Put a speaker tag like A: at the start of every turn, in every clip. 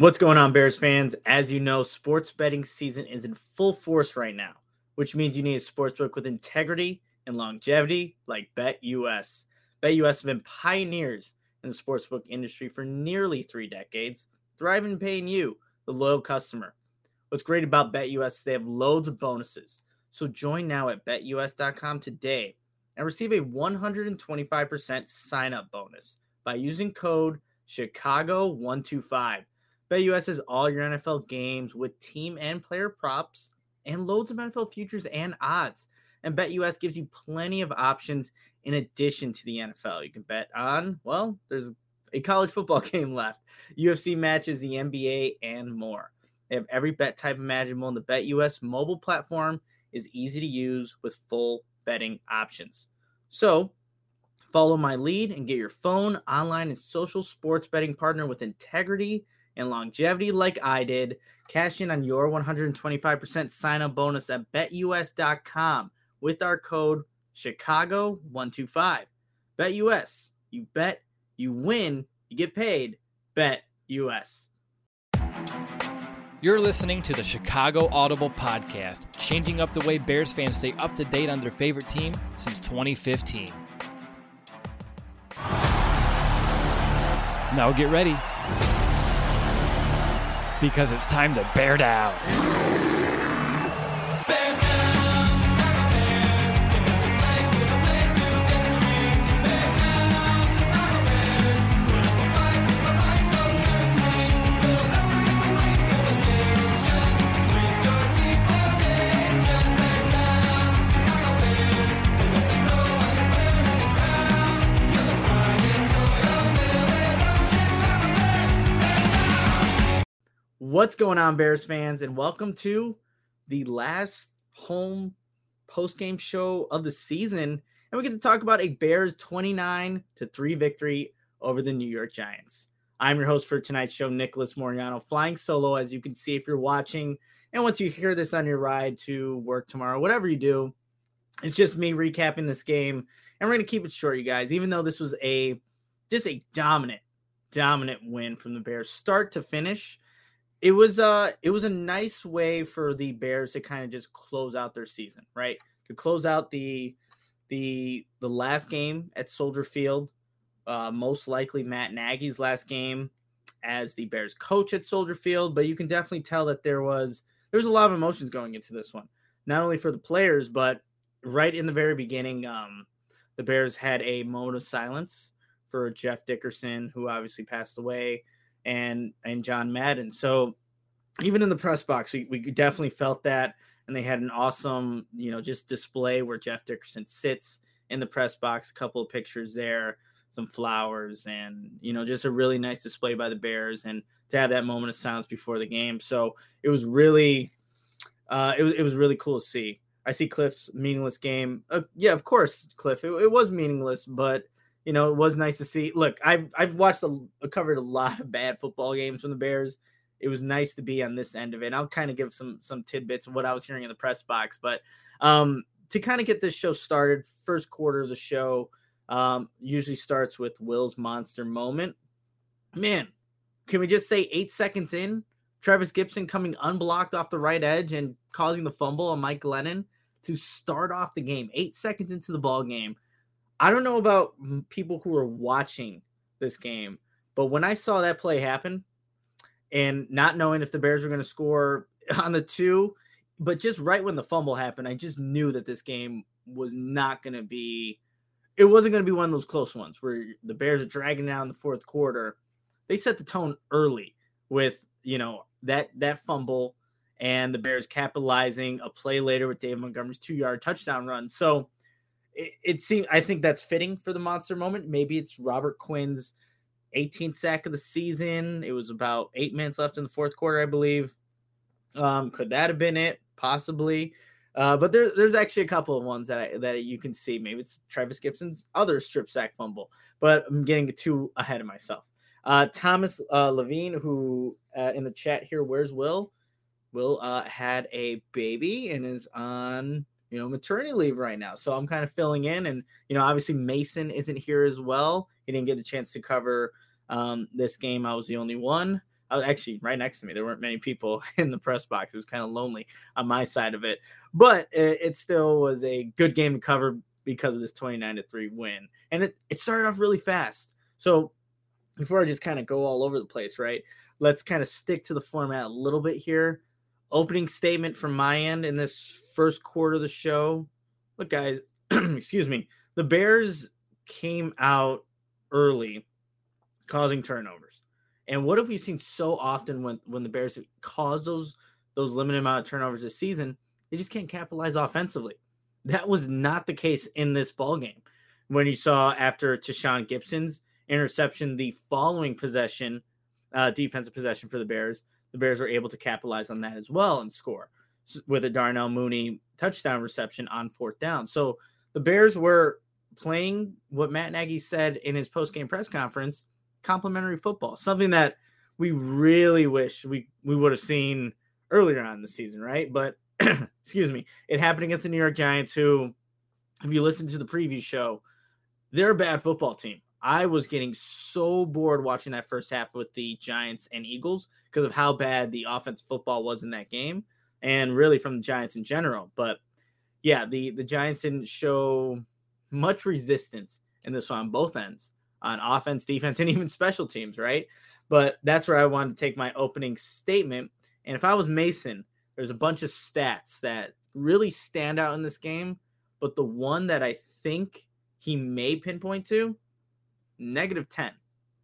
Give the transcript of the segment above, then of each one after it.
A: What's going on, Bears fans? As you know, sports betting season is in full force right now, which means you need a sportsbook with integrity and longevity like BetUS. BetUS have been pioneers in the sportsbook industry for nearly three decades, thriving and paying you, the loyal customer. What's great about BetUS is they have loads of bonuses. So join now at betus.com today and receive a 125% sign up bonus by using code Chicago125. BetUS has all your NFL games with team and player props and loads of NFL futures and odds. And BetUS gives you plenty of options in addition to the NFL. You can bet on, well, there's a college football game left, UFC matches, the NBA, and more. They have every bet type imaginable, and the BetUS mobile platform is easy to use with full betting options. So, follow my lead and get your phone, online, and social sports betting partner with integrity and longevity like I did. Cash in on your 125% sign up bonus at betus.com with our code Chicago125. BetUS. You bet, you win, you get paid. BetUS.
B: You're listening to the Chicago Audible Podcast, changing up the way Bears fans stay up to date on their favorite team since 2015. Now get ready because it's time to bear down.
A: What's going on, Bears fans, and welcome to the last home post game show of the season. And we get to talk about a Bears 29 to 3 victory over the New York Giants. I'm your host for tonight's show, Nicholas Moreano, flying solo, as you can see if you're watching. And once you hear this on your ride to work tomorrow, whatever you do, it's just me recapping this game. And we're going to keep it short, you guys, even though this was a just a dominant, dominant win from the Bears, start to finish it was uh it was a nice way for the Bears to kind of just close out their season, right? To close out the the the last game at Soldier Field, uh, most likely Matt Nagy's last game as the Bears coach at Soldier Field, but you can definitely tell that there was there's a lot of emotions going into this one, not only for the players, but right in the very beginning, um, the Bears had a moment of silence for Jeff Dickerson, who obviously passed away and and John Madden. So even in the press box, we, we definitely felt that. And they had an awesome, you know, just display where Jeff Dickerson sits in the press box, a couple of pictures there, some flowers, and you know, just a really nice display by the Bears and to have that moment of silence before the game. So it was really uh it was it was really cool to see. I see Cliff's meaningless game. Uh, yeah, of course, Cliff. It, it was meaningless, but you know, it was nice to see. Look, I've I've watched a covered a lot of bad football games from the Bears. It was nice to be on this end of it. And I'll kind of give some some tidbits of what I was hearing in the press box, but um, to kind of get this show started, first quarter of the show um, usually starts with Will's monster moment. Man, can we just say eight seconds in, Trevis Gipson coming unblocked off the right edge and causing the fumble on Mike Glennon to start off the game, eight seconds into the ball game. I don't know about people who are watching this game, but when I saw that play happen and not knowing if the Bears were going to score on the two, but just right when the fumble happened, I just knew that this game was not going to be, it wasn't going to be one of those close ones where the Bears are dragging down the fourth quarter. They set the tone early with, you know, that, that fumble and the Bears capitalizing a play later with Dave Montgomery's two yard touchdown run. So, it, it seemed I think that's fitting for the monster moment. Maybe it's Robert Quinn's 18th sack of the season. It was about eight minutes left in the fourth quarter, I believe. Um, could that have been it? Possibly. Uh, but there, there's actually a couple of ones that I, that you can see. Maybe it's Trevis Gipson's other strip sack fumble, but I'm getting too ahead of myself. Uh, Thomas uh, Levine, who uh, in the chat here, where's Will? Will uh, had a baby and is on you know, maternity leave right now. So I'm kind of filling in. And, you know, obviously Mason isn't here as well. He didn't get a chance to cover um, this game. I was the only one. I was actually right next to me. There weren't many people in the press box. It was kind of lonely on my side of it, but it, it still was a good game to cover because of this 29 to 3 win. And it, it started off really fast. So before I just kind of go all over the place, right? Let's kind of stick to the format a little bit here. Opening statement from my end in this first quarter of the show. Look, guys, excuse me. The Bears came out early, causing turnovers. And what have we seen so often when when the Bears cause those those limited amount of turnovers this season? They just can't capitalize offensively. That was not the case in this ball game. When you saw after Tashaun Gipson's interception, the following possession, uh, defensive possession for the Bears, the Bears were able to capitalize on that as well and score with a Darnell Mooney touchdown reception on fourth down. So the Bears were playing what Matt Nagy said in his post-game press conference, complimentary football, something that we really wish we we would have seen earlier on in the season, right? But excuse me, it happened against the New York Giants, who, if you listen to the preview show, they're a bad football team. I was getting so bored watching that first half with the Giants and Eagles because of how bad the offense football was in that game and really from the Giants in general. But yeah, the the Giants didn't show much resistance in this one on both ends on offense, defense, and even special teams, right? But that's where I wanted to take my opening statement. And if I was Mason, there's a bunch of stats that really stand out in this game, but the one that I think he may pinpoint to negative 10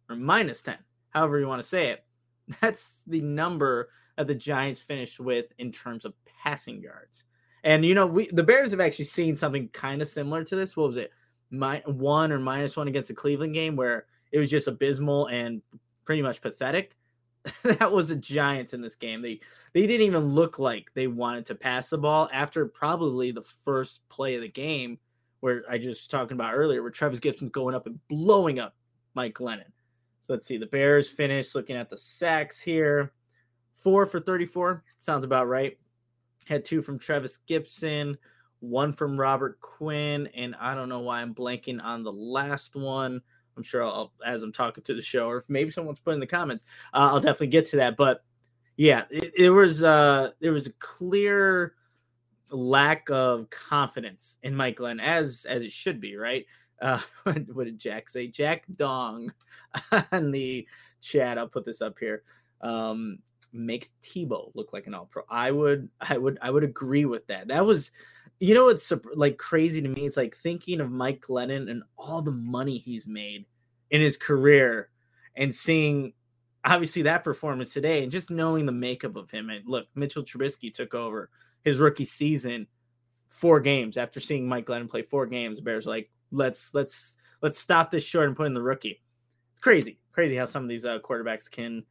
A: or minus 10, however you want to say it. That's the number the Giants finished with in terms of passing yards. And you know, we the Bears have actually seen something kind of similar to this. What was it? My one or minus one against the Cleveland game where it was just abysmal and pretty much pathetic. that was the Giants in this game. They they didn't even look like they wanted to pass the ball after probably the first play of the game where I just talking about earlier, where Trevis Gipson's going up and blowing up Mike Glennon. So let's see. The Bears finished looking at the sacks here. Four for 34. Sounds about right. Had two from Trevis Gipson, one from Robert Quinn, and I don't know why I'm blanking on the last one. I'm sure I'll, as I'm talking to the show, or maybe someone's put in the comments, uh, I'll definitely get to that. But yeah, it, it was uh, there was a clear lack of confidence in Mike Glenn, as as it should be, right? Uh, what did Jack say? Jack Dong on the chat. I'll put this up here. Um, makes Tebow look like an all pro. I would, I would, I would agree with that. That was, you know, it's like crazy to me. It's like thinking of Mike Glennon and all the money he's made in his career and seeing obviously that performance today and just knowing the makeup of him. And look, Mitchell Trubisky took over his rookie season four games after seeing Mike Glennon play four games. Bears like, let's let's let's stop this short and put in the rookie. It's crazy, crazy how some of these uh, quarterbacks can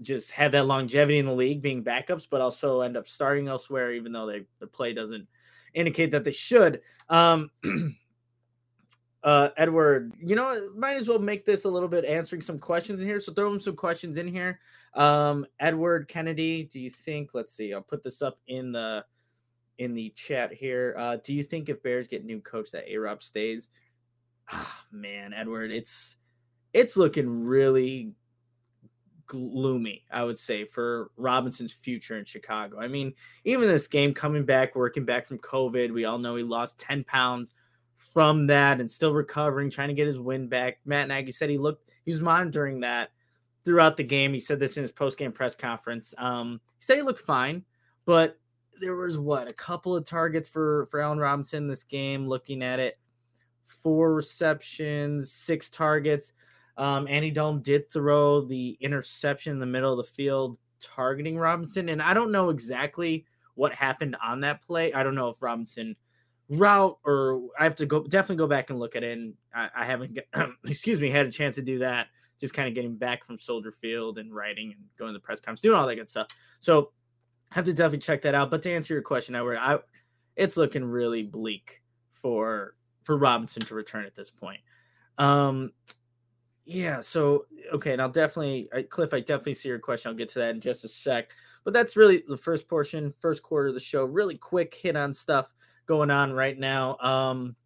A: just have that longevity in the league, being backups, but also end up starting elsewhere, even though they the play doesn't indicate that they should. Um, uh, Edward, you know, might as well make this a little bit answering some questions in here. So throw them some questions in here. Um, Edward Kennedy, do you think? Let's see. I'll put this up in the in the chat here. Uh, do you think if Bears get new coach that A Rob stays? Ah, man, Edward, it's it's looking really gloomy, I would say, for Robinson's future in Chicago. I mean, even this game coming back, working back from COVID, we all know he lost 10 pounds from that and still recovering, trying to get his win back. Matt Nagy said he looked, he was monitoring that throughout the game. He said this in his post game press conference. Um, he said he looked fine, but there was what a couple of targets for for Allen Robinson this game. Looking at it, four receptions, six targets. Um, Andy Dalton did throw the interception in the middle of the field, targeting Robinson, and I don't know exactly what happened on that play. I don't know if Robinson route or I have to go definitely go back and look at it. And I, I haven't, excuse me, had a chance to do that. Just kind of getting back from Soldier Field and writing and going to the press conference, doing all that good stuff. So I have to definitely check that out. But to answer your question, Edward, I it's looking really bleak for for Robinson to return at this point. Um, yeah. So okay, and I'll definitely, Cliff, I definitely see your question. I'll get to that in just a sec. But that's really the first portion, first quarter of the show. Really quick hit on stuff going on right now. Um,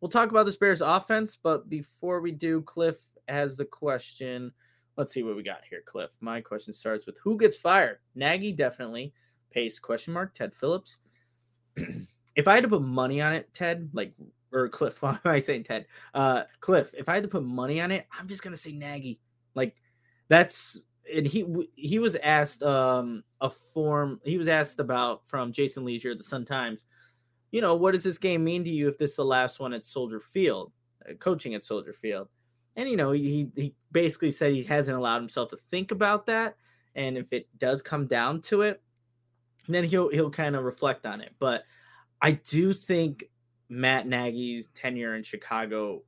A: we'll talk about this Bears offense, but before we do, Cliff has the question: let's see what we got here, Cliff. My question starts with who gets fired? Nagy, definitely. Pace, question mark. Ted Phillips. if I had to put money on it, Ted, like, or Cliff, why am I saying Ted? Uh, Cliff, if I had to put money on it, I'm just to say Nagy. Like, that's, and he he was asked um a form he was asked about from Jason Lieser the Sun Times you know what does this game mean to you if this is the last one at Soldier Field uh, coaching at Soldier Field and you know, he he basically said he hasn't allowed himself to think about that. And if it does come down to it, then he'll he'll kind of reflect on it. But I do think Matt Nagy's tenure in Chicago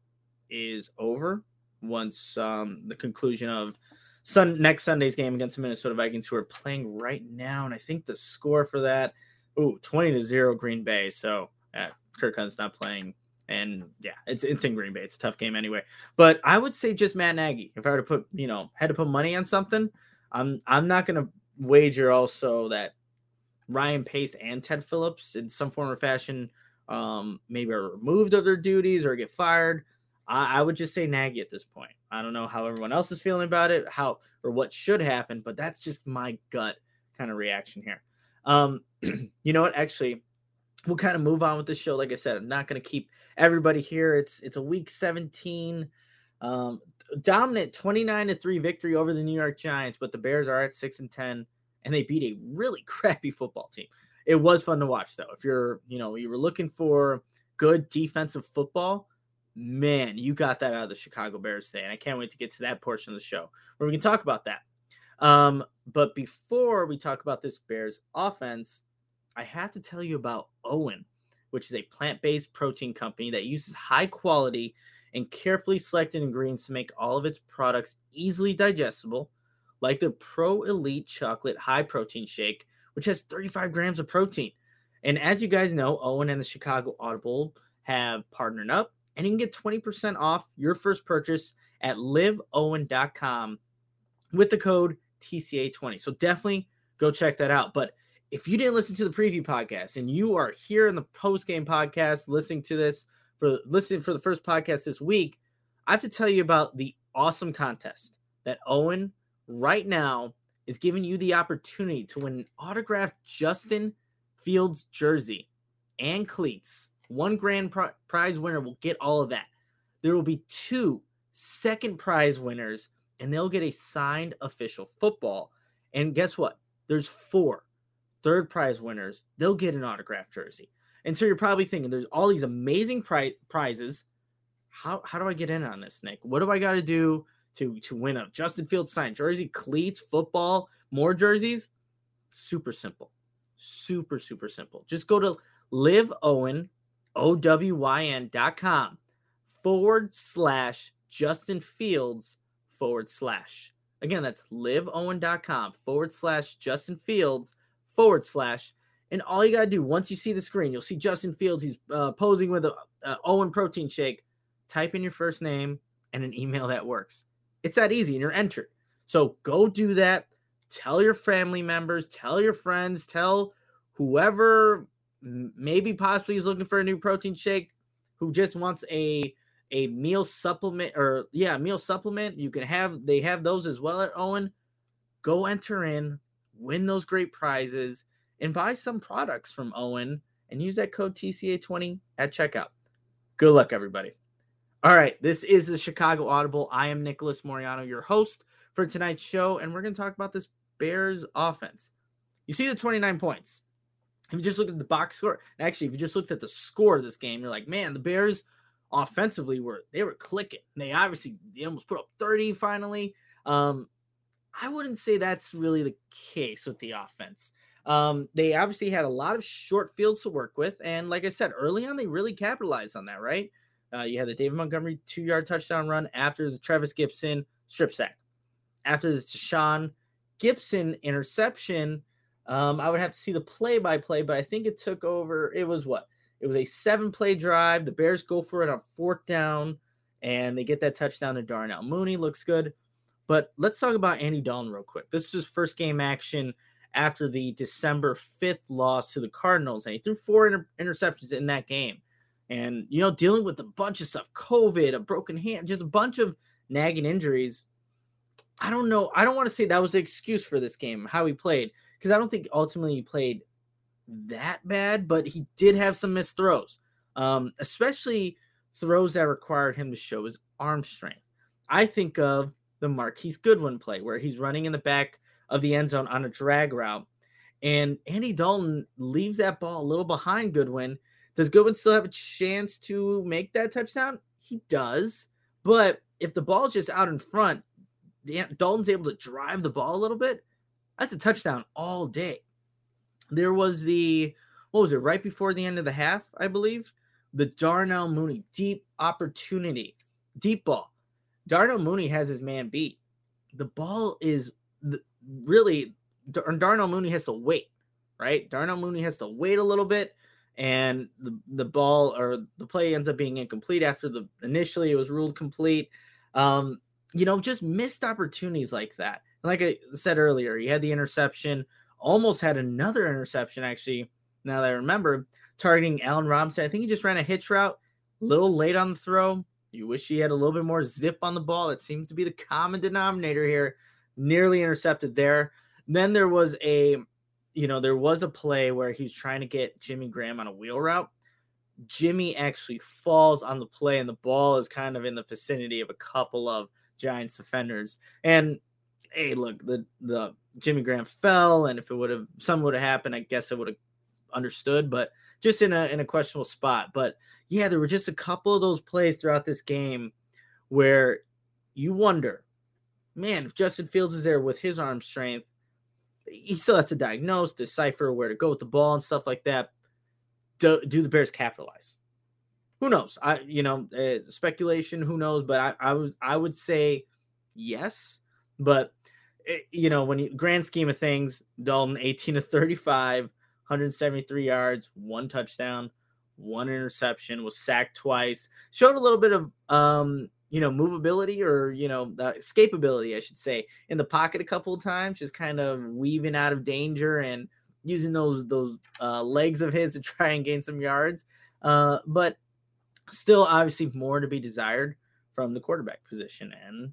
A: is over once um, the conclusion of Sun next Sunday's game against the Minnesota Vikings, who are playing right now. And I think the score for that, ooh, 20 to 0 Green Bay. So uh, Kirk Cousins not playing and yeah, it's it's in Green Bay. It's a tough game anyway. But I would say just Matt Nagy. If I were to put, you know, had to put money on something, I'm I'm not gonna wager also that Ryan Pace and Ted Phillips in some form or fashion um maybe are removed of their duties or get fired. I, I would just say Nagy at this point. I don't know how everyone else is feeling about it, how or what should happen, but that's just my gut kind of reaction here. Um, you know what? Actually, we'll kind of move on with the show. Like I said, I'm not going to keep everybody here. It's it's a week 17, um, dominant 29 to three victory over the New York Giants, but the Bears are at six and 10, and they beat a really crappy football team. It was fun to watch though. If you're you know you were looking for good defensive football, man, you got that out of the Chicago Bears today, and I can't wait to get to that portion of the show where we can talk about that. Um, but before we talk about this Bears offense, I have to tell you about OWYN, which is a plant based protein company that uses high quality and carefully selected ingredients to make all of its products easily digestible, like the Pro Elite Chocolate High Protein Shake, which has 35 grams of protein. And as you guys know, OWYN and the Chicago Audible have partnered up, and you can get 20% off your first purchase at liveowyn.com with the code TCA20. So definitely go check that out. But if you didn't listen to the preview podcast and you are here in the post game podcast listening to this for listening for the first podcast this week, I have to tell you about the awesome contest that OWYN right now is giving you the opportunity to win an autographed Justin Fields jersey and cleats. One grand prize winner will get all of that. There will be two second prize winners, and they'll get a signed official football. And guess what? There's four third prize winners, they'll get an autographed jersey. And so you're probably thinking there's all these amazing pri- prizes. How, how do I get in on this, Nick? What do I got to do to to win a Justin Fields signed jersey, cleats, football, more jerseys? Super simple. Super, super simple. Just go to live OWYN, O W Y N dot com forward slash Justin Fields forward slash. Again, that's liveowyn.com forward slash Justin Fields forward slash. And all you got to do once you see the screen, you'll see Justin Fields. He's uh, posing with a, OWYN protein shake. Type in your first name and an email that works. It's that easy, and you're entered. So go do that. Tell your family members, tell your friends, tell whoever maybe possibly is looking for a new protein shake, who just wants a a meal supplement or yeah, meal supplement. You can have they have those as well at OWYN. Go enter in, win those great prizes, and buy some products from OWYN and use that code TCA20 at checkout. Good luck, everybody. All right, this is the Chicago Audible. I am Nicholas Moreano, your host for tonight's show, and we're going to talk about this Bears offense. You see the 29 points. If you just look at the box score, actually, if you just looked at the score of this game, you're like, man, the Bears offensively were they were clicking. They obviously they almost put up 30 finally. Um, I wouldn't say that's really the case with the offense. Um, they obviously had a lot of short fields to work with, and like I said early on, they really capitalized on that. Right? Uh, you had the David Montgomery two-yard touchdown run after the Trevis Gipson strip sack, after the Tashaun Gipson interception. Um, I would have to see the play-by-play, but I think it took over. It was what? It was a seven-play drive. The Bears go for it on fourth down, and they get that touchdown to Darnell Mooney. Looks good. But let's talk about Andy Dalton real quick. This is his first game action after the December 5th loss to the Cardinals. And he threw four inter- interceptions in that game. And, you know, dealing with a bunch of stuff COVID, a broken hand, just a bunch of nagging injuries. I don't know. I don't want to say that was the excuse for this game, how he played, because I don't think ultimately he played that bad, but he did have some missed throws, um, especially throws that required him to show his arm strength. I think of the Marquise Goodwin play where he's running in the back of the end zone on a drag route, and Andy Dalton leaves that ball a little behind Goodwin. Does Goodwin still have a chance to make that touchdown? He does, but if the ball's just out in front, Dalton's able to drive the ball a little bit. That's a touchdown all day. There was the what was it right before the end of the half, I believe, the Darnell Mooney deep opportunity, deep ball. Darnell Mooney has his man beat. The ball is really Darnell Mooney has to wait, right? Darnell Mooney has to wait a little bit, and the the ball or the play ends up being incomplete after the initially it was ruled complete. Um, you know, just missed opportunities like that. And like I said earlier, he had the interception, almost had another interception actually. Now that I remember, targeting Allen Robinson. I think he just ran a hitch route, a little late on the throw. You wish he had a little bit more zip on the ball. It seems to be the common denominator here. Nearly intercepted there. Then there was a, you know, there was a play where he's trying to get Jimmy Graham on a wheel route. Jimmy actually falls on the play, and the ball is kind of in the vicinity of a couple of Giants defenders. And hey, look, the the Jimmy Graham fell, and if it would have some would have happened, I guess I would have understood, but just in a in a questionable spot. But yeah, there were just a couple of those plays throughout this game where you wonder, man, if Justin Fields is there with his arm strength, he still has to diagnose, decipher where to go with the ball and stuff like that. Do, do the Bears capitalize? Who knows? I you know uh, speculation. Who knows? But I I was I would say yes. But it, eh, you know when you grand scheme of things, Dalton eighteen to thirty five, 173 yards, one touchdown, one interception, was sacked twice, showed a little bit of um you know movability or you know uh, escapability i should say in the pocket a couple of times just kind of weaving out of danger and using those those uh, legs of his to try and gain some yards uh, but still obviously more to be desired from the quarterback position and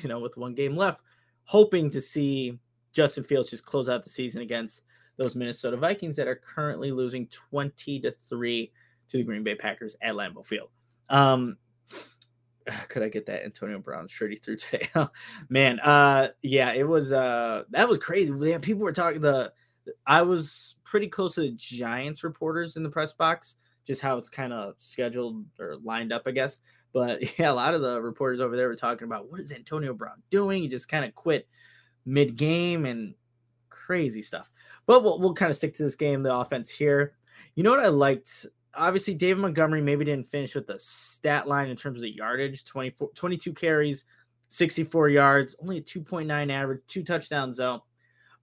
A: you know with one game left hoping to see justin fields just close out the season against those minnesota vikings that are currently losing 20 to 3 to the green bay packers at lambeau field. Um could I get that Antonio Brown shirt threw today? Man, uh, yeah, it was uh, that was crazy. Yeah, people were talking. The I was pretty close to the Giants reporters in the press box, just how it's kind of scheduled or lined up, I guess. But yeah, a lot of the reporters over there were talking about what is Antonio Brown doing? He just kind of quit mid game and crazy stuff. But we'll, we'll kind of stick to this game, the offense here. You know what I liked obviously David Montgomery maybe didn't finish with the stat line in terms of the yardage 24 22 carries 64 yards only a 2.9 average two touchdowns though.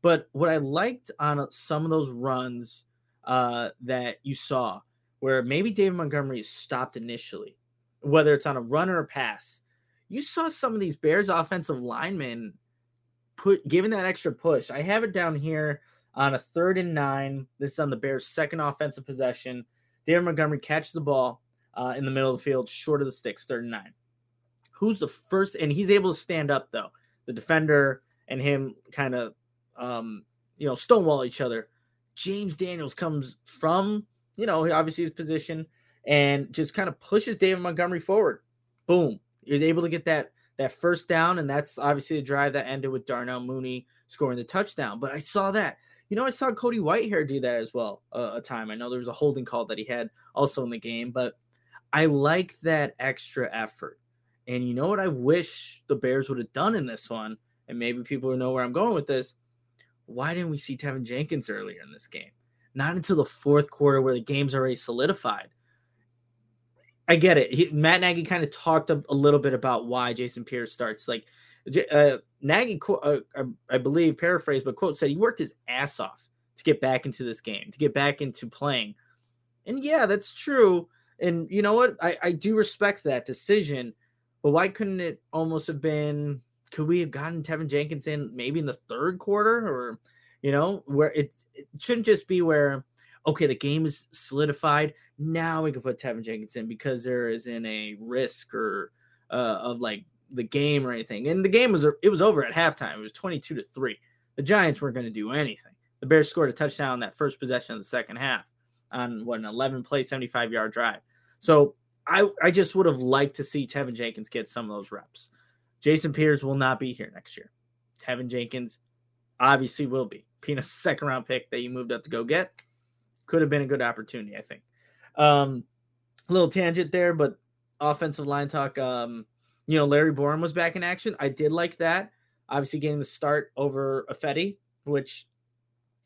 A: But what i liked on some of those runs uh, that you saw where maybe david montgomery stopped initially whether it's on a run or a pass you saw some of these bears offensive linemen put giving that extra push. I have it down here on a third and nine. This is on the bears second offensive possession David Montgomery catches the ball uh, in the middle of the field, short of the sticks, 39. Who's the first? And he's able to stand up, though. The defender and him kind of, um, you know, stonewall each other. James Daniels comes from, you know, obviously his position and just kind of pushes David Montgomery forward. Boom. You're able to get that that first down, and that's obviously the drive that ended with Darnell Mooney scoring the touchdown. But I saw that you know, I saw Cody Whitehair do that as well uh, a time. I know there was a holding call that he had also in the game, but I like that extra effort. And you know what I wish the Bears would have done in this one, and maybe people know where I'm going with this. Why didn't we see Teven Jenkins earlier in this game? Not until the fourth quarter where the game's already solidified. I get it. He, Matt Nagy kind of talked a, a, little bit about why Jason Peters starts. Like uh, Nagy, uh, I believe, paraphrase, but quote said he worked his ass off to get back into this game, to get back into playing. And yeah, that's true. And you know what? I, I do respect that decision, but why couldn't it almost have been? Could we have gotten Teven Jenkins in maybe in the third quarter, or you know, where it, it shouldn't just be where okay, the game is solidified. Now we can put Teven Jenkins in because there isn't a risk or uh, of like the game or anything. And the game was it was over at halftime. It was 22 to 3. The Giants weren't going to do anything. The Bears scored a touchdown on that first possession of the second half on what an 11 play 75 yard drive. So I I just would have liked to see Teven Jenkins get some of those reps. Jason Peters will not be here next year. Teven Jenkins obviously will be. A second round pick that you moved up to go get could have been a good opportunity, I think. Um, little tangent there, but offensive line talk. Um, you know, Larry Borom was back in action. I did like that. Obviously, getting the start over Ifedi, which,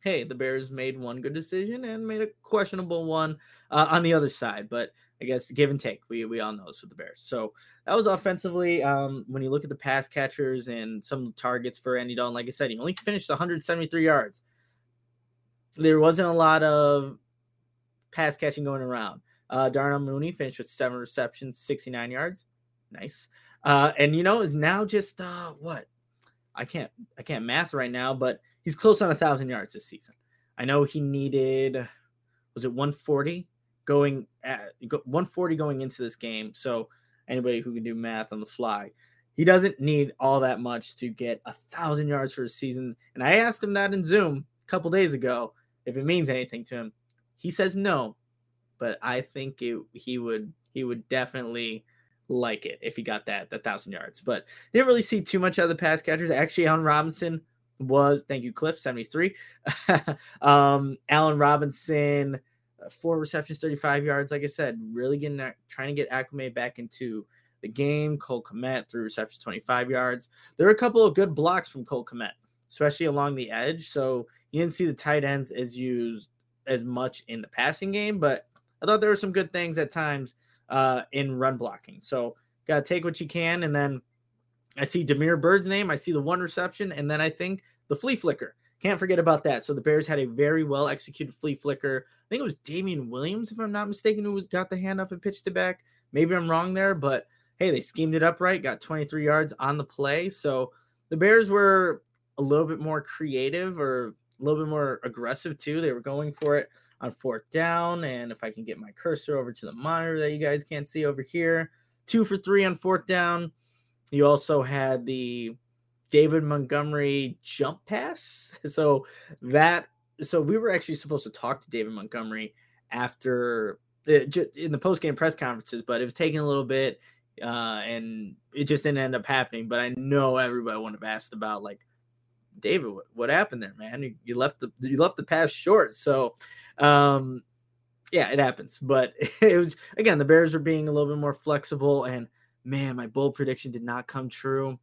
A: hey, the Bears made one good decision and made a questionable one uh, on the other side. But I guess give and take. We we all know this with the Bears. So that was offensively. Um, when you look at the pass catchers and some targets for Andy Dalton, like I said, he only finished 173 yards. There wasn't a lot of pass catching going around. Uh, Darnell Mooney finished with seven receptions, 69 yards. Nice. Uh, and you know, is now just uh, what? I can't I can't math right now, but he's close on a thousand yards this season. I know he needed was it 140 going at 140 going into this game. So anybody who can do math on the fly, he doesn't need all that much to get a thousand yards for a season. And I asked him that in Zoom a couple days ago if it means anything to him. He says no, but I think it, he would he would definitely like it if he got that that thousand yards. But didn't really see too much out of the pass catchers. Actually, Allen Robinson was thank you, Cliff, 73. um, Allen Robinson uh, four receptions, 35 yards. Like I said, really getting that, trying to get acclimated back into the game. Cole Kmet, three receptions, 25 yards. There were a couple of good blocks from Cole Kmet, especially along the edge. So you didn't see the tight ends as used as much in the passing game, but I thought there were some good things at times uh, in run blocking. So got to take what you can. And then I see Damiere Byrd's name. I see the one reception, and then I think the flea flicker. Can't forget about that. So the Bears had a very well executed flea flicker. I think it was Damien Williams, if I'm not mistaken, who was got the hand up and pitched it back. Maybe I'm wrong there, but hey, they schemed it up right, got 23 yards on the play. So the Bears were a little bit more creative or a little bit more aggressive too. They were going for it on fourth down. And if I can get my cursor over to the monitor that you guys can't see over here, two for three on fourth down. You also had the David Montgomery jump pass. So that so we were actually supposed to talk to David Montgomery after uh, in the post game press conferences, but it was taking a little bit, uh, and it just didn't end up happening. But I know everybody would have asked about like David, what, what happened there, man? You, you, left the you left the pass short. So, um, yeah, it happens. But it was again the Bears were being a little bit more flexible, and man, my bold prediction did not come true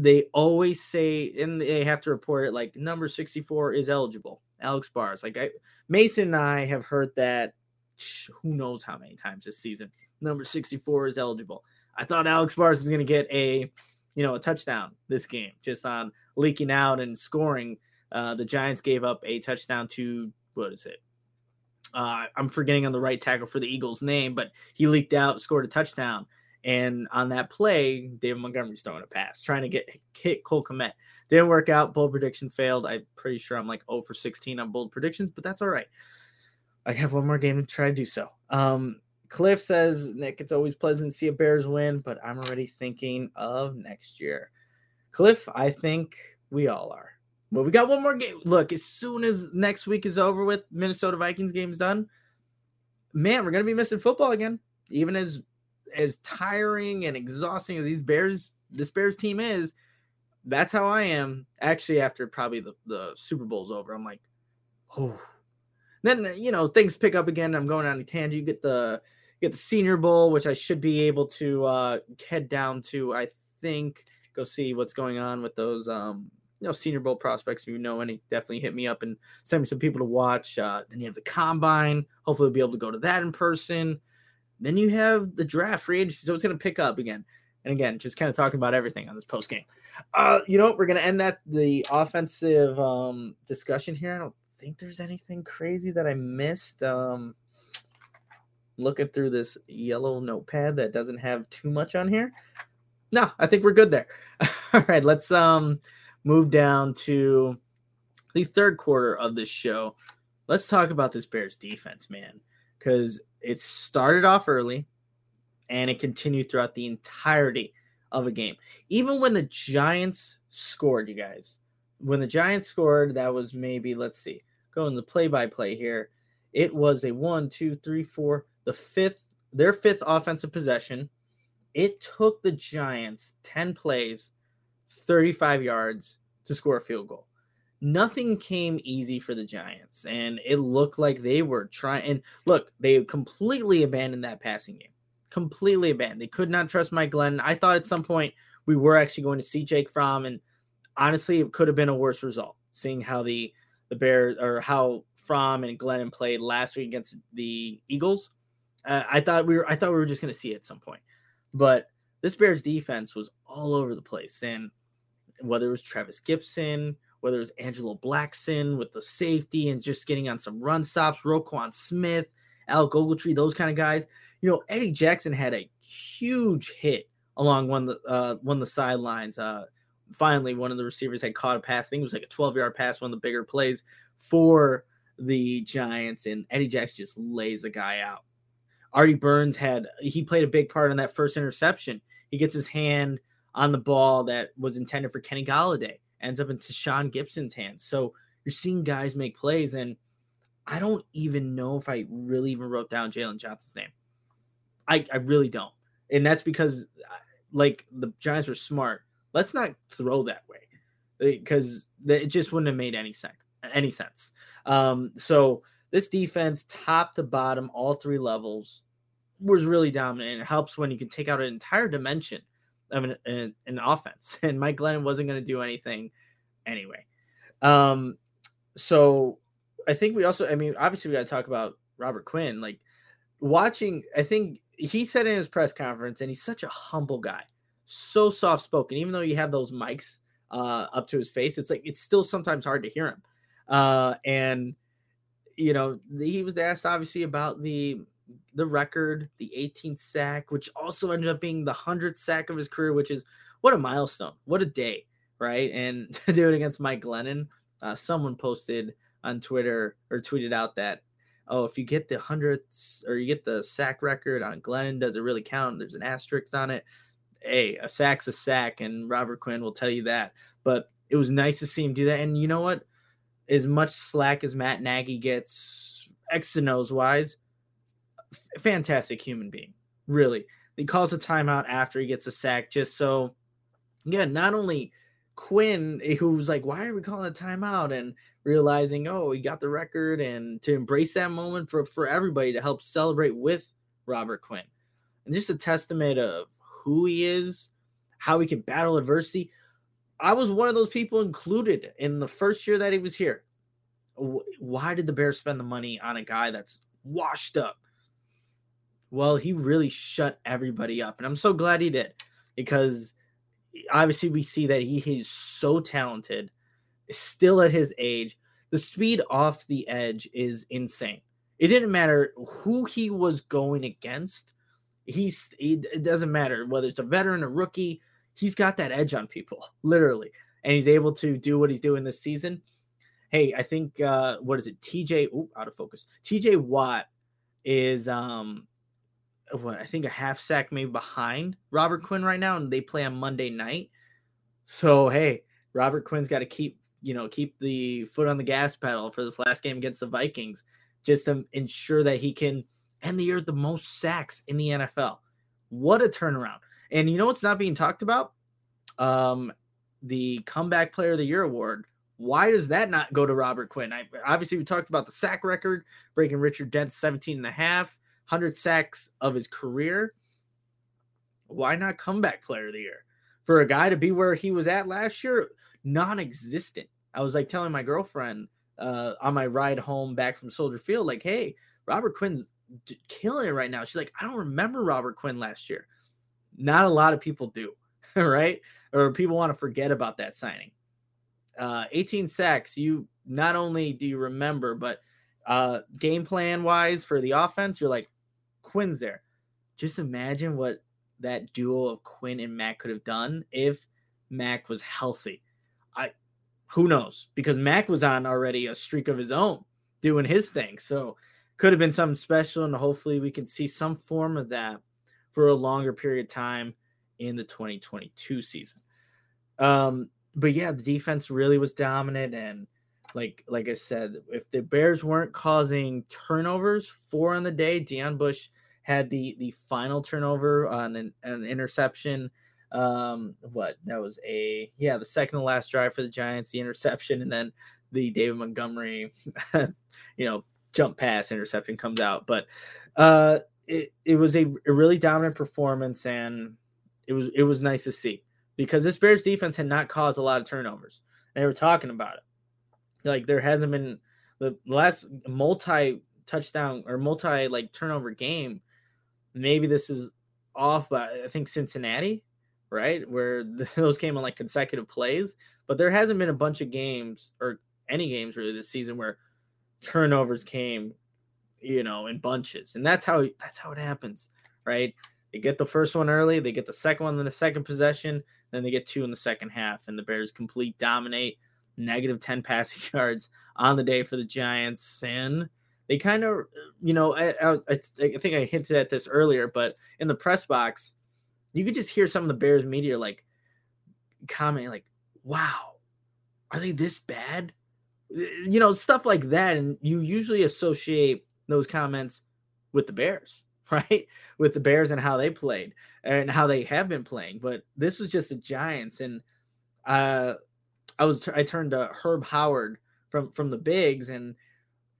A: they always say, and they have to report it like number 64 is eligible. Alex Bars. Like I, Mason and I have heard that who knows how many times this season. Number 64 is eligible. I thought Alex Bars was going to get a, you know, a touchdown this game just on leaking out and scoring. Uh, the Giants gave up a touchdown to what is it? Uh, I'm forgetting on the right tackle for the Eagles' name, but he leaked out, scored a touchdown. And on that play, David Montgomery's throwing a pass, trying to get hit Cole Kmet. Didn't work out. Bold prediction failed. I'm pretty sure I'm like 0 for 16 on bold predictions, but that's all right. I have one more game to try to do so. Um, Cliff says, Nick, it's always pleasant to see a Bears win, but I'm already thinking of next year. Cliff, I think we all are. But we got one more game. Look, as soon as next week is over with, Minnesota Vikings game's done, man, we're gonna be missing football again. Even as as tiring and exhausting as these Bears, this Bears team is, that's how I am. Actually, after probably the, the Super Bowl's over, I'm like, oh. Then you know things pick up again. I'm going on a tangent. You get the get the Senior Bowl, which I should be able to uh, head down to. I think go see what's going on with those um, you know Senior Bowl prospects. If you know any, definitely hit me up and send me some people to watch. Uh, then you have the Combine. Hopefully, we'll be able to go to that in person. Then you have the draft free agency, so it's going to pick up again. And again, just kind of talking about everything on this post game. Uh, you know, we're going to end that the offensive um, discussion here. I don't think there's anything crazy that I missed. Um, looking through this yellow notepad that doesn't have too much on here. No, I think we're good there. All right, let's um move down to the third quarter of this show. Let's talk about this Bears defense, man, because it started off early and it continued throughout the entirety of a game. Even when the Giants scored, you guys, when the Giants scored, that was maybe, let's see, going the play by play here. It was a one, two, three, four, the fifth, their fifth offensive possession. It took the Giants 10 plays, 35 yards to score a field goal. Nothing came easy for the Giants, and it looked like they were trying. And look, they completely abandoned that passing game. Completely abandoned. They could not trust Mike Glennon. I thought at some point we were actually going to see Jake Fromm, and honestly, it could have been a worse result, seeing how the the Bears or how Fromm and Glennon played last week against the Eagles. Uh, I thought we were I thought we were just going to see it at some point, but this Bears defense was all over the place, and whether it was Trevis Gipson, whether it was Angelo Blackson with the safety and just getting on some run stops, Roquan Smith, Al Ogletree, those kind of guys. You know, Eddie Jackson had a huge hit along one of the uh, one the sidelines. Uh, finally, one of the receivers had caught a pass. I think it was like a 12 yard pass, one of the bigger plays for the Giants, and Eddie Jackson just lays the guy out. Artie Burns had he played a big part in that first interception. He gets his hand on the ball that was intended for Kenny Golladay, ends up into Sean Gipson's hands. So you're seeing guys make plays, and I don't even know if I really even wrote down Jaylon Johnson's name. I, I really don't. And that's because like the Giants are smart. Let's not throw that way because it just wouldn't have made any sense. Any sense. Um, so this defense, top to bottom, all three levels, was really dominant. And it helps when you can take out an entire dimension of an, an, an offense. And Mike Glennon wasn't going to do anything anyway. Um, so I think we also, I mean, obviously we got to talk about Robert Quinn. Like watching, I think he said in his press conference, and he's such a humble guy, so soft spoken. Even though you have those mics uh, up to his face, it's like it's still sometimes hard to hear him. Uh, and you know, he was asked obviously about the the record, the 18th sack, which also ended up being the 100th sack of his career, which is what a milestone, what a day, right? And to do it against Mike Glennon, uh, someone posted on Twitter or tweeted out that oh, if you get the hundredths or you get the sack record on Glennon, does it really count? There's an asterisk on it. Hey, a sack's a sack, and Robert Quinn will tell you that. But it was nice to see him do that. And you know what? As much slack as Matt Nagy gets, X and O's wise, f- fantastic human being. Really. He calls a timeout after he gets a sack just so, yeah, not only Quinn, eh, who was like, why are we calling a timeout? And realizing, oh, he got the record and to embrace that moment for, for everybody to help celebrate with Robert Quinn. And just a testament of who he is, how he can battle adversity. I was one of those people included in the first year that he was here. Why did the Bears spend the money on a guy that's washed up? Well, he really shut everybody up. And I'm so glad he did because obviously we see that he is so talented still at his age, the speed off the edge is insane. It didn't matter who he was going against. He's it doesn't matter whether it's a veteran or rookie. He's got that edge on people, literally, and he's able to do what he's doing this season. Hey, I think uh, what is it? TJ, ooh, out of focus. TJ Watt is um what I think a half sack maybe behind Robert Quinn right now, and they play on Monday night. So hey, Robert Quinn's got to keep you know, keep the foot on the gas pedal for this last game against the Vikings, just to ensure that he can end the year the most sacks in the NFL. What a turnaround. And you know what's not being talked about? Um, the comeback player of the year award. Why does that not go to Robert Quinn? I, obviously, we talked about the sack record, breaking Richard Dent's 17 and a half, 100 sacks of his career. Why not comeback player of the year? For a guy to be where he was at last year, non-existent. I was like telling my girlfriend uh, on my ride home back from Soldier Field, like, "Hey, Robert Quinn's killing it right now." She's like, "I don't remember Robert Quinn last year." Not a lot of people do, right? Or people want to forget about that signing. Uh, 18 sacks. You not only do you remember, but uh, game plan wise for the offense, you're like, Quinn's there. Just imagine what that duo of Quinn and Mack could have done if Mack was healthy. I who knows? Because Mack was on already a streak of his own doing his thing. So could have been something special, and hopefully we can see some form of that for a longer period of time. in the 2022 season. Um, but yeah, the defense really was dominant and like like I said, if the Bears weren't causing turnovers, four on the day, Deon Bush had the the final turnover on an, an interception. Um, what that was a yeah, the second to last drive for the Giants, the interception, and then the David Montgomery, you know, jump pass interception comes out. But uh, it it was a, a really dominant performance, and it was it was nice to see because this Bears defense had not caused a lot of turnovers. They were talking about it. Like there hasn't been the last multi touchdown or multi like turnover game. Maybe this is off, but I think Cincinnati, right, where those came on like consecutive plays. But there hasn't been a bunch of games or any games really this season where turnovers came, you know, in bunches, and that's how that's how it happens, right? They get the first one early, they get the second one in the second possession, then they get two in the second half, and the Bears complete dominate negative 10 passing yards on the day for the Giants. And they kind of, you know, I, I, I, think I hinted at this earlier, but in the press box, you could just hear some of the Bears media like commenting, like, wow, are they this bad? You know, stuff like that. And you usually associate those comments with the Bears, right? With the Bears and how they played and how they have been playing. But this was just the Giants. And, uh, I was I turned to Herb Howard from from the Bigs, and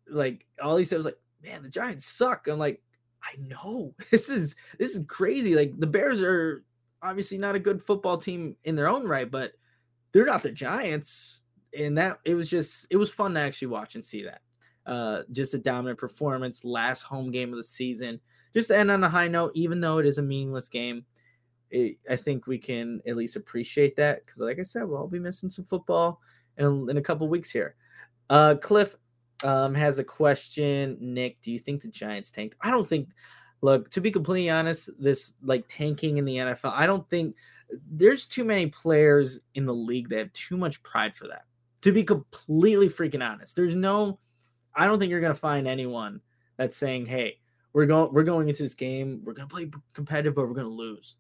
A: like all he said was like, "Man, the Giants suck." I'm like, I know this is this is crazy. Like the Bears are obviously not a good football team in their own right, but they're not the Giants. And that it was just it was fun to actually watch and see that. Uh, just a dominant performance, last home game of the season. Just to end on a high note, even though it is a meaningless game, it, I think we can at least appreciate that because, like I said, we'll all be missing some football in, in a couple weeks here. Uh, Cliff um, has a question. Nick, do you think the Giants tanked? I don't think. Look, to be completely honest, this like tanking in the NFL, I don't think there's too many players in the league that have too much pride for that. To be completely freaking honest, there's no. I don't think you're gonna find anyone that's saying, "Hey, we're going we're going into this game, we're gonna play competitive, but we're gonna lose."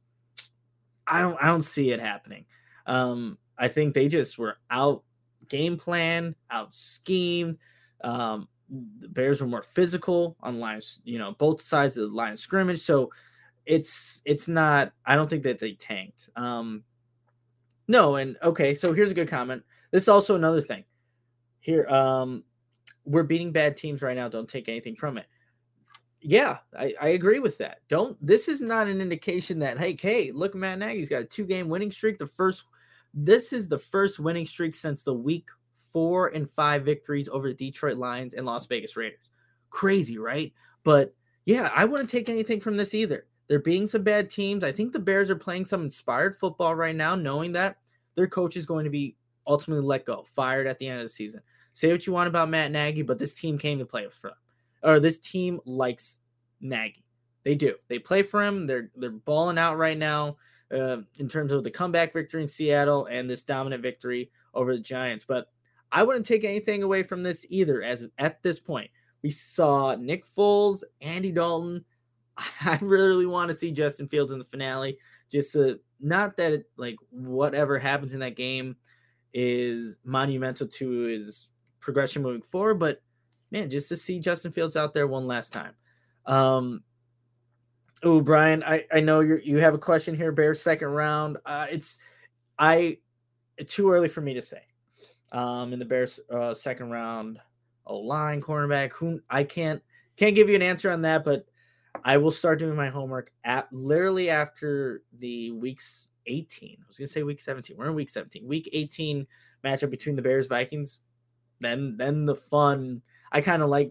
A: I don't I don't see it happening. Um, I think they just were out game plan, out scheme. Um, the Bears were more physical on lines, you know, both sides of the line of scrimmage. So it's it's not. I don't think that they tanked. Um, no, and okay. So here's a good comment. This is also another thing. Here, um, we're beating bad teams right now. Don't take anything from it. Yeah, I, I agree with that. Don't this is not an indication that hey, hey, look, Matt Nagy's got a two-game winning streak. The first this is the first winning streak since the week four and five victories over the Detroit Lions and Las Vegas Raiders. Crazy, right? But yeah, I wouldn't take anything from this either. They're being some bad teams. I think the Bears are playing some inspired football right now, knowing that their coach is going to be ultimately let go, fired at the end of the season. Say what you want about Matt Nagy, but this team came to play for them or this team likes Nagy. They do. They play for him. They're they're balling out right now uh, in terms of the comeback victory in Seattle and this dominant victory over the Giants. But I wouldn't take anything away from this either. As at this point, we saw Nick Foles, Andy Dalton. I really want to see Justin Fields in the finale. Just to, not that it, like whatever happens in that game is monumental to his progression moving forward, but man, just to see Justin Fields out there one last time. Um, oh, Brian, I, I know you you have a question here. Bears second round. Uh, it's I too early for me to say. Um, in the Bears uh, second round, a line cornerback. Who I can't can't give you an answer on that, but I will start doing my homework at literally after the weeks 18. I was gonna say week 17. We're in week 17. Week 18 matchup between the Bears Vikings. Then then the fun I kind of like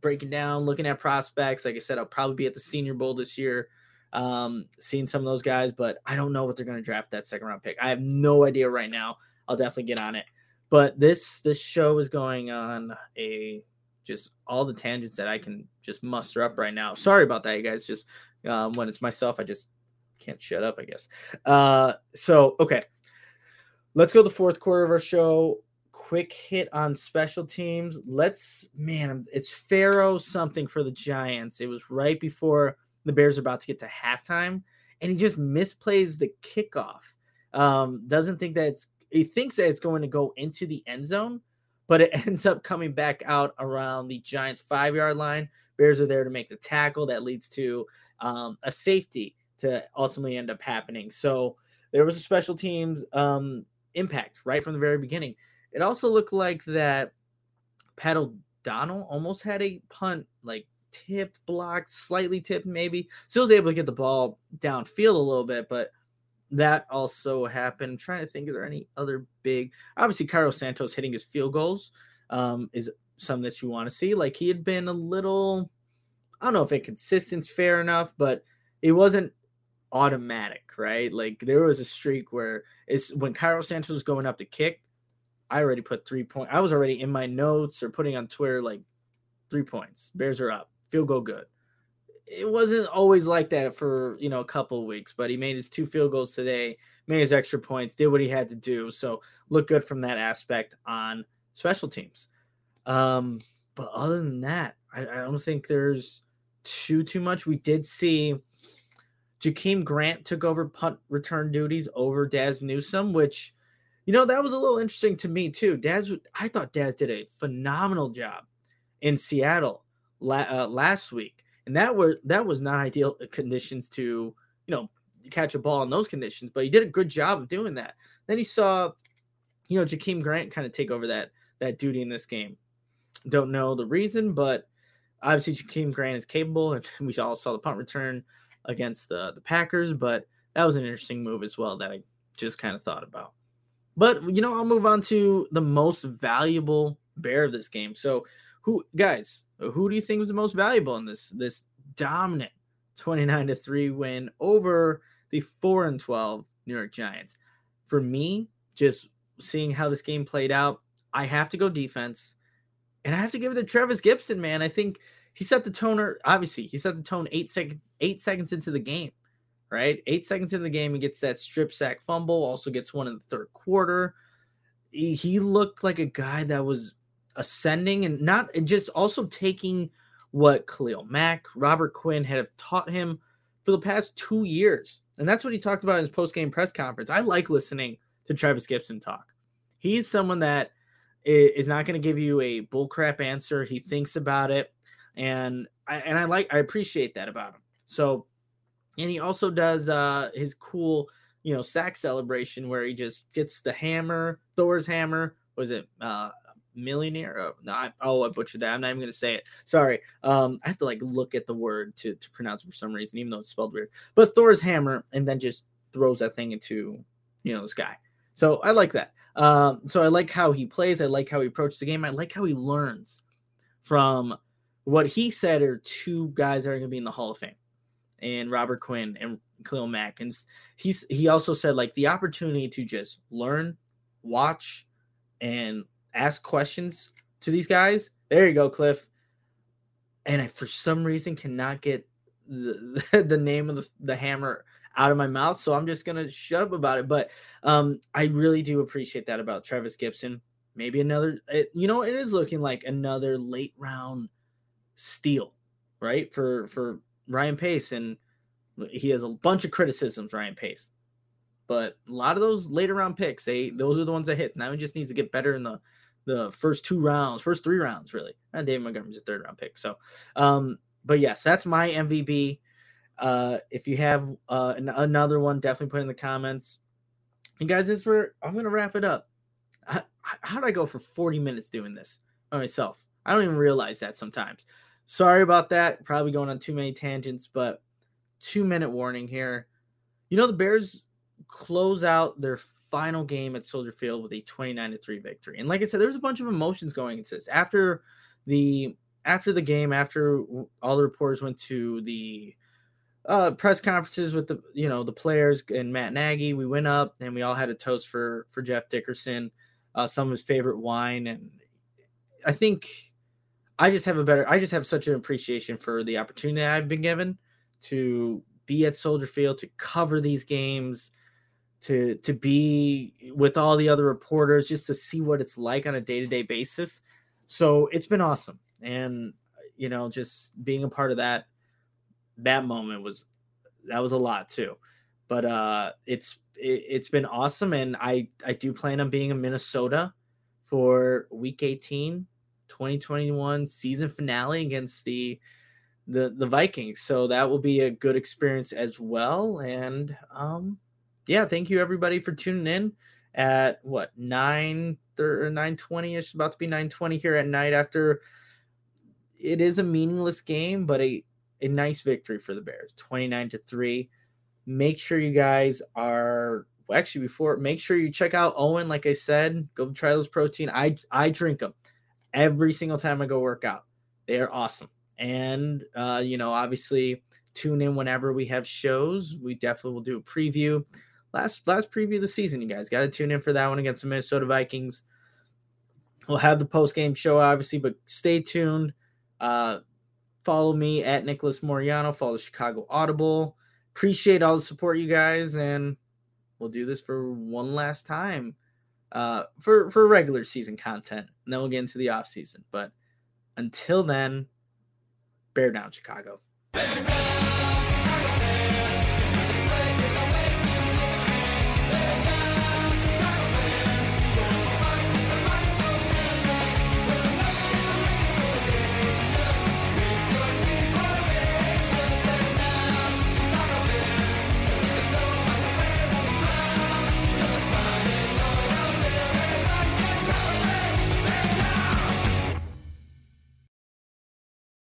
A: breaking down, looking at prospects. Like I said, I'll probably be at the Senior Bowl this year, um, seeing some of those guys, but I don't know what they're going to draft that second round pick. I have no idea right now. I'll definitely get on it. But this this show is going on a just all the tangents that I can just muster up right now. Sorry about that, you guys. Just um, when it's myself, I just can't shut up, I guess. Uh, so okay, let's go to the fourth quarter of our show quick hit on special teams. Let's man, it's Pharoh something for the Giants. It was right before the Bears are about to get to halftime, and he just misplays the kickoff. Um, doesn't think that it's he thinks that it's going to go into the end zone, but it ends up coming back out around the Giants five yard line. Bears are there to make the tackle that leads to um, a safety to ultimately end up happening. So there was a special teams um, impact right from the very beginning. It also looked like that Pat O'Donnell almost had a punt like tipped, blocked, slightly tipped, maybe. Still was able to get the ball downfield a little bit, but that also happened. I'm trying to think, is there any other big? Obviously, Cairo Santos hitting his field goals um, is something that you want to see. Like he had been a little, I don't know if inconsistent's fair enough, but it wasn't automatic, right? Like there was a streak where it's when Cairo Santos was going up to kick. I already put three point. I was already in my notes or putting on Twitter like three points. Bears are up. Field goal good. It wasn't always like that for you know a couple weeks, but he made his two field goals today, made his extra points, did what he had to do. So look good from that aspect on special teams. Um, but other than that, I, I don't think there's too too much. We did see Jakeem Grant took over punt return duties over Dazz Newsome, which you know that was a little interesting to me too. Dazz, I thought Dazz did a phenomenal job in Seattle la- uh, last week, and that was that was not ideal conditions to you know catch a ball in those conditions, but he did a good job of doing that. Then he saw, you know, Jakeem Grant kind of take over that that duty in this game. Don't know the reason, but obviously Jakeem Grant is capable, and we all saw the punt return against the the Packers. But that was an interesting move as well that I just kind of thought about. But you know, I'll move on to the most valuable bear of this game. So, who guys, who do you think was the most valuable in this this dominant 29 to 3 win over the 4 and 12 New York Giants? For me, just seeing how this game played out, I have to go defense. And I have to give it to Trevis Gipson, man. I think he set the toner. Obviously, he set the tone eight seconds, eight seconds into the game, right? Eight seconds into the game, he gets that strip sack fumble. Also gets one in the third quarter. He, he looked like a guy that was ascending and not and just also taking what Khalil Mack, Robert Quinn had taught him for the past two years. And that's what he talked about in his post game press conference. I like listening to Trevis Gipson talk. He's someone that is not going to give you a bullcrap answer. He thinks about it, and I and I like I appreciate that about him. So, and he also does uh his cool you know sack celebration where he just gets the hammer, Thor's hammer. Was it uh millionaire? Oh, no, I, oh, I butchered that. I'm not even gonna say it. Sorry. Um, I have to like look at the word to to pronounce it for some reason, even though it's spelled weird. But Thor's hammer, and then just throws that thing into you know the sky. So I like that. Um, so I like how he plays. I like how he approaches the game. I like how he learns from what he said are two guys that are going to be in the Hall of Fame, and Robert Quinn and Khalil Mack. And he's he also said like the opportunity to just learn, watch, and ask questions to these guys. There you go, Cliff. And I, for some reason, cannot get the, the name of the, the hammer out of my mouth. So I'm just gonna shut up about it. But um, I really do appreciate that about Trevis Gipson. Maybe another, it, you know, it is looking like another late round steal, right? For for Ryan Pace, and he has a bunch of criticisms, Ryan Pace. But a lot of those later round picks, they those are the ones that hit. Now he just needs to get better in the the first two rounds, first three rounds, really. And David Montgomery's a third round pick. So, um, but yes, that's my MVP. Uh, if you have uh, an- another one, definitely put in the comments. And guys, this for I'm gonna wrap it up. how did I go for 40 minutes doing this by myself? I don't even realize that sometimes. Sorry about that. Probably going on too many tangents, but two minute warning here. You know, the Bears close out their final game at Soldier Field with a 29 to 3 victory. And like I said, there's a bunch of emotions going into this. After the after the game, after all the reporters went to the uh, press conferences with the you know the players and Matt Nagy. We went up and we all had a toast for for Jeff Dickerson, uh, some of his favorite wine, and I think I just have a better. I just have such an appreciation for the opportunity I've been given to be at Soldier Field to cover these games, to to be with all the other reporters, just to see what it's like on a day to day basis. So it's been awesome, and you know, just being a part of that that moment was that was a lot too. but uh, it's it, it's been awesome, and I I do plan on being in Minnesota for Week 18, 2021 season finale against the the the Vikings. So that will be a good experience as well. And um, yeah, thank you everybody for tuning in at what nine or nine twenty ish, about to be nine twenty here at night after. It is a meaningless game, but a a nice victory for the Bears, twenty nine to three. Make sure you guys are well, actually before make sure you check out OWYN. Like I said, go try those protein. I I drink them every single time I go work out. They are awesome. And uh, you know, obviously tune in whenever we have shows. We definitely will do a preview. Last last preview of the season, you guys got to tune in for that one against the Minnesota Vikings. We'll have the post game show, obviously, but stay tuned. Uh, follow me at Nicholas Moreano. Follow Chicago Audible. Appreciate all the support, you guys, and we'll do this for one last time uh, for for regular season content, and then we'll get into the off season. But until then, bear down, Chicago. Bear down.